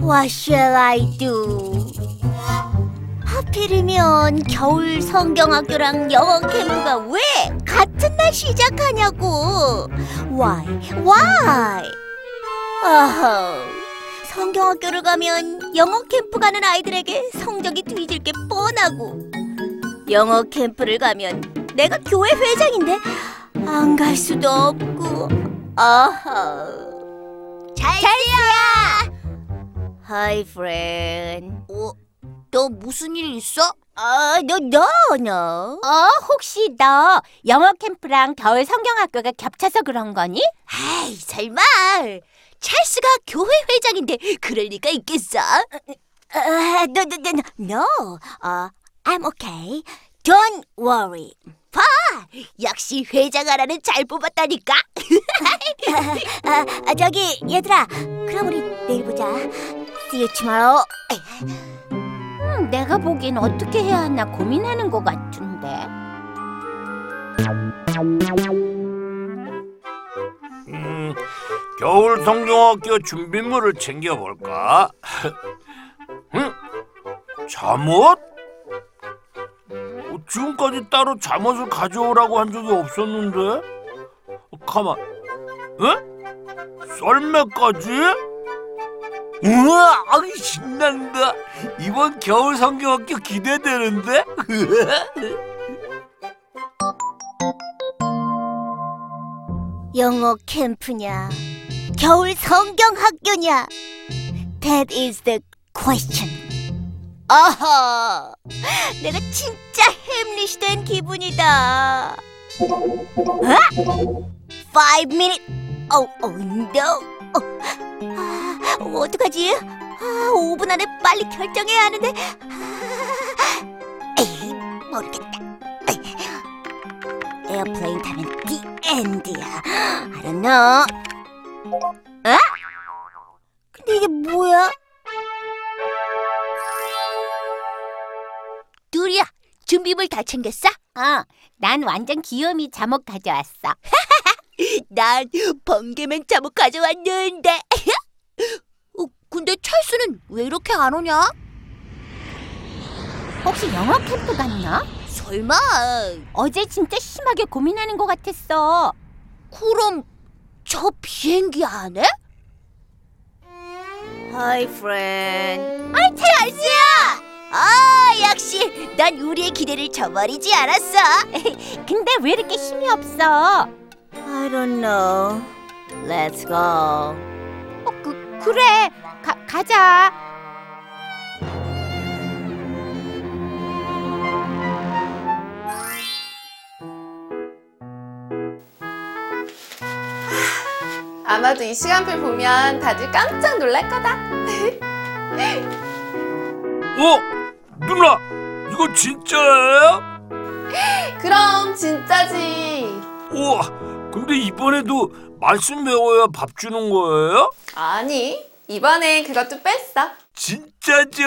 What shall I do? 하필이면 겨울 성경학교랑 영어 캠프가 왜 같은 날 시작하냐고 Why? Why? 어허 성경학교를 가면 영어 캠프 가는 아이들에게 성적이 뒤질 게 뻔하고 영어 캠프를 가면 내가 교회 회장인데 안 갈 수도 없고 어허 찰스야 Hi friend 어? 너 무슨 일 있어? 아, 너, 너, 너. 어, 혹시 너 영어 캠프랑 겨울 성경학교가 겹쳐서 그런 거니? 아이, 설마. 찰스가 교회 회장인데 그럴 리가 있겠어? 아, no, no, no, no. 어, I'm okay. Don't worry. 봐! 역시 회장하라는 잘 뽑았다니까. 아, 아, 저기 얘들아, 그럼 우리 내일 보자. Tomorrow. 음, 내가 보기엔 어떻게 해야 하나 고민하는 것 같은데. 음, 겨울 성경학교 준비물을 챙겨볼까? 응? 잠옷? 어, 지금까지 따로 잠옷을 가져오라고 한 적이 없었는데? 어, 가만, 응? 썰매까지? 우와, 아이 신난다. 이번 겨울 성경학교 기대되는데? 영어 캠프냐? 겨울 성경 학교냐? That is the question. 아하! 내가 진짜 햄릿이 된 기분이다. 어? Five minutes. Oh, oh no. 어, 아, 어떡하지? 아, 5분 안에 빨리 결정해야 하는데. 아, 에이, 모르겠다. airplane 타면 the end이야. I don't know. 어? 근데 이게 뭐야? 둘이야, 준비물 다 챙겼어? 어, 난 완전 귀요미 잠옷 가져왔어. 난 번개맨 잠옷 가져왔는데. 어, 근데 찰스는 왜 이렇게 안 오냐? 혹시 영어 캠프 갔나? 설마 어제 진짜 심하게 고민하는 것 같았어. 그럼 저 비행기 안에? 하이 프렌. 아이 찰스야. 아 역시 난 우리의 기대를 저버리지 않았어. 근데 왜 이렇게 힘이 없어? I don't know. Let's go. 어, 그 그래. 가, 가자. 아마도 이 시간표 보면 다들 깜짝 놀랄 거다. 어? 누나, 이거 진짜예요? 그럼 진짜지. 우와, 근데 이번에도 말씀 배워야 밥 주는 거예요? 아니, 이번엔 그것도 뺐어. 진짜죠?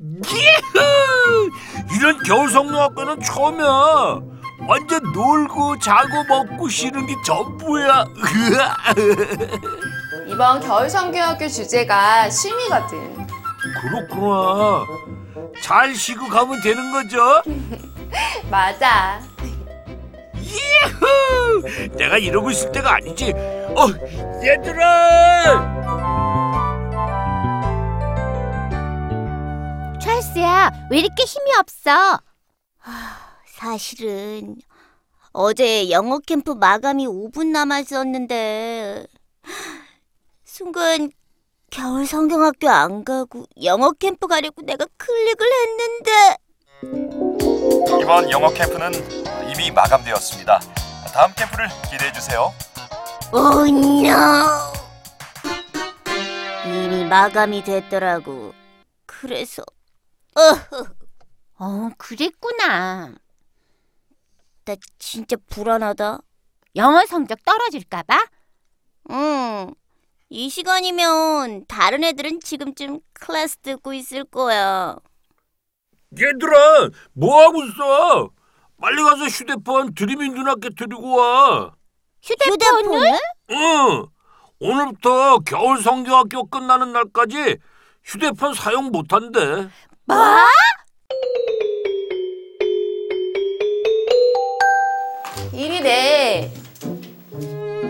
예후! 이런 겨울 성경학교는 처음이야. 완전 놀고 자고 먹고 쉬는 게 전부야. 이번 겨울 성교학교 주제가 쉼이거든. 그렇구나. 잘 쉬고 가면 되는 거죠? 맞아. 예후! 내가 이러고 있을 때가 아니지. 어, 얘들아! 찰스야, 왜 이렇게 힘이 없어? 사실은 어제 영어 캠프 마감이 5분 남았었는데 순간 겨울 성경학교 안 가고 영어 캠프 가려고 내가 클릭을 했는데 이번 영어 캠프는 이미 마감되었습니다. 다음 캠프를 기대해 주세요. Oh no! 이미 마감이 됐더라고. 그래서 어허. 어, 그랬구나. 나 진짜 불안하다. 영어 성적 떨어질까 봐? 응. 이 시간이면 다른 애들은 지금쯤 클래스 듣고 있을 거야. 얘들아, 뭐 하고 있어? 빨리 가서 휴대폰 드림이 누나께 드리고 와. 휴대폰을? 응. 오늘부터 겨울 성경학교 끝나는 날까지 휴대폰 사용 못한대. 뭐? 일이래.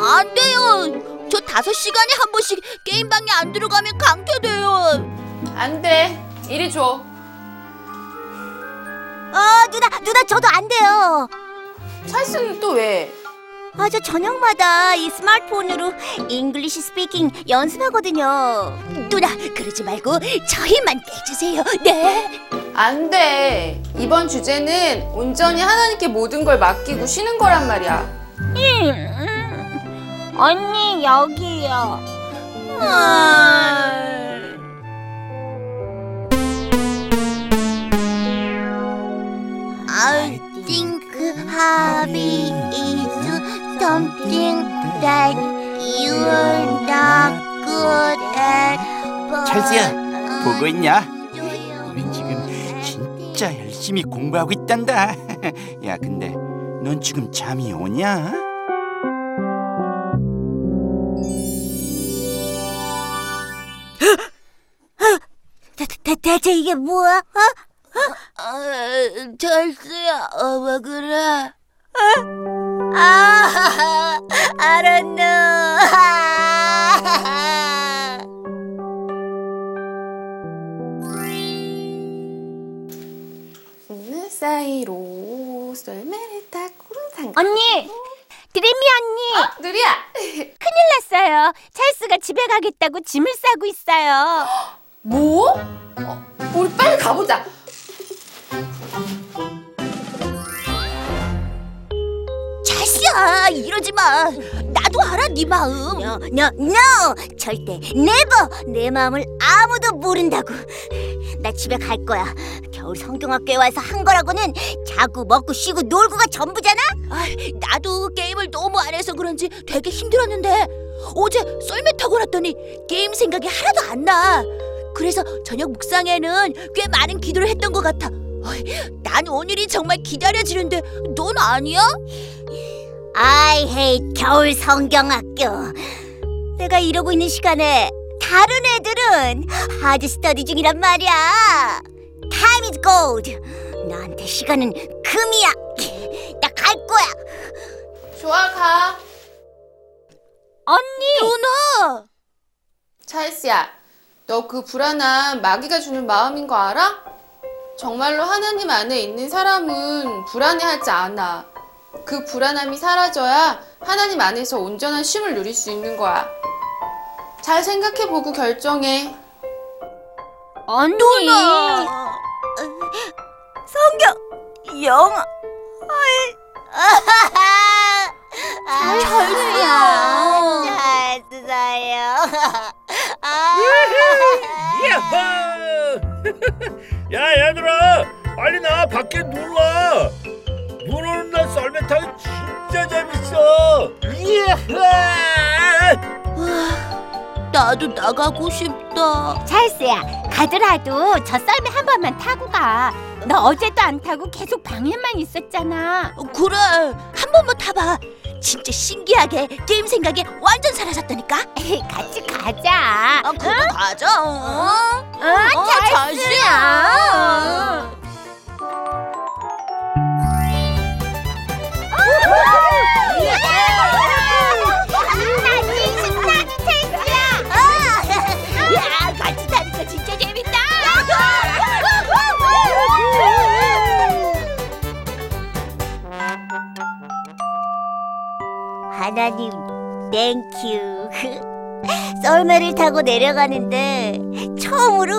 안 돼요. 저 다섯 시간에 한 번씩 게임방에 안 들어가면 강퇴돼요. 안 돼. 이리 줘. 아 누나 누나 저도 안 돼요. 찰스는 또 왜? 아 저 저녁마다 이 스마트폰으로 English speaking 연습하거든요. 누나 그러지 말고 저희만 빼주세요. 네. 안 돼. 이번 주제는 온전히 하나님께 모든 걸 맡기고 쉬는 거란 말이야. 언니 여기요. I but 찰스야, 보고 있냐? 우리 지금 진짜 열심히 공부하고 있단다. 야, 근데 넌 지금 잠이 오냐? 대, 대, 대체 이게 뭐야? 어? 아, 철수야, 어, 왜 그래? 어? 아, I don't know. 웃는 사이로 썰매를 타고 상. 언니, 드림이 언니, 아, 누리야. 큰일 났어요. 찰스가 집에 가겠다고 짐을 싸고 있어요. 뭐? 어, 우리 빨리 가보자. 찰스야, 이러지 마. 나도 알아, 네 마음. No, no, no. 절대, never. 내 마음을 아무도 모른다고. 나 집에 갈 거야. 겨울 성경학교에 와서 한 거라고는 자고 먹고 쉬고 놀고가 전부잖아. 나도 게임을 너무 안 해서 그런지 되게 힘들었는데 어제 썰매 타고 났더니 게임 생각이 하나도 안 나. 그래서 저녁 묵상에는 꽤 많은 기도를 했던 것 같아. 어이, 난 오늘이 정말 기다려지는데 넌 아니야? I hate 겨울 성경학교. 내가 이러고 있는 시간에 다른 애들은 하드 스터디 중이란 말이야. Time is gold. 나한테 시간은 금이야. 나 갈 거야. 좋아, 가. 언니. 누나. 찰스야, 너 그 불안한 마귀가 주는 마음인 거 알아? 정말로 하나님 안에 있는 사람은 불안해하지 않아. 그 불안함이 사라져야 하나님 안에서 온전한 쉼을 누릴 수 있는 거야. 잘 생각해보고 결정해. 언니. 누나. 성경 영어. 잘잘 쓰어요. 야호! 야 얘들아, 빨리 나 밖에 놀러. 눈 나도 나가고 싶다. 찰스야, 가더라도 저 썰매 한 번만 타고 가. 너 어제도 안 타고 계속 방에만 있었잖아. 그래, 한 번만 타봐. 진짜 신기하게 게임 생각이 완전 사라졌다니까. 같이 가자. 아, 그래 가자. 어, 어, 찰스야. 하나님, 땡큐. 썰매를 타고 내려가는데 처음으로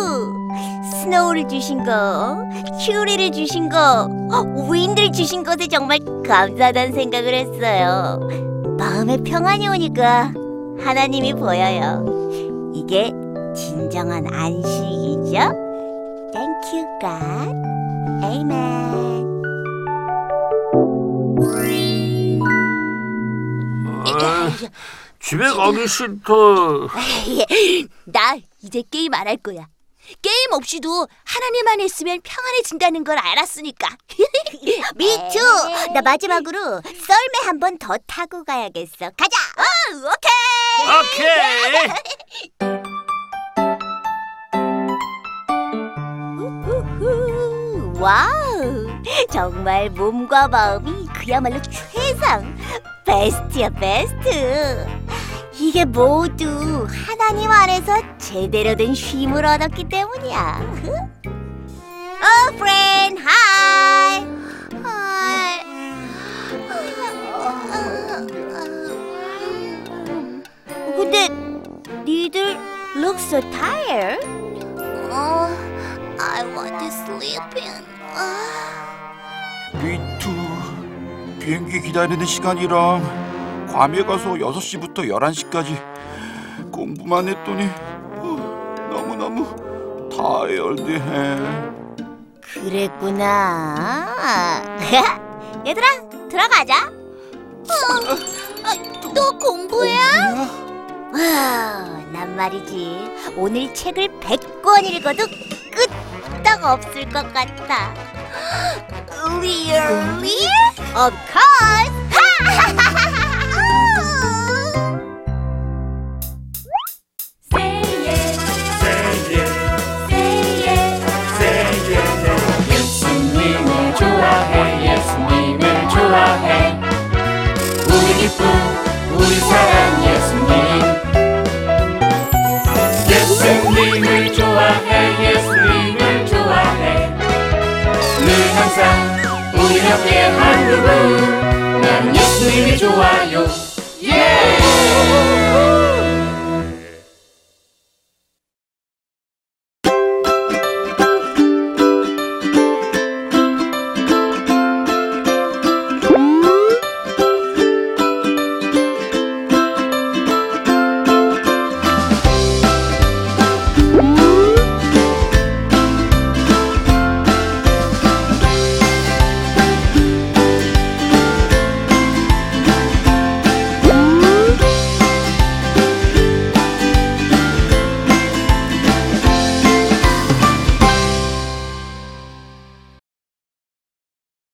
snow를 주신 거, 큐리를 주신 거, wind를 주신 것에 정말 감사하다는 생각을 했어요. 마음에 평안이 오니까 하나님이 보여요. 이게 진정한 안식이죠? God. Amen. 아, 집에 가기 싫다. 나 이제 게임 안 할 거야. 게임 없이도 하나님 안에 있으면 평안해진다는 걸 알았으니까. Me too. 나 마지막으로 썰매 한 번 더 타고 가야겠어. 가자. 어, 오케이. 오케이. 우후, wow. 정말 몸과 마음이 그야말로 최상. 베스트야 베스트. 이게 모두 하나님 안에서 제대로 된 쉼을 얻었기 때문이야. 어, friend, hi. 근데 니들 look so tired. 어, I want to sleep in. 비행기 기다리는 시간이랑 괌에 가서 6시부터 11시까지 공부만 했더니 어, 너무너무 타이얼드해 그랬구나. 얘들아, 들어가자. 또 공부야? 와, 난 말이지. 오늘 책을 100권 읽어도 끄떡 없을 것 같다. Really? Of course. 예수님을 좋아해 예수님을 좋아해 우리 기쁨 우리 사랑 예수님 예수님을 좋아해 예수님을 우리 옆에 한 그분 나는 예수님이 좋아요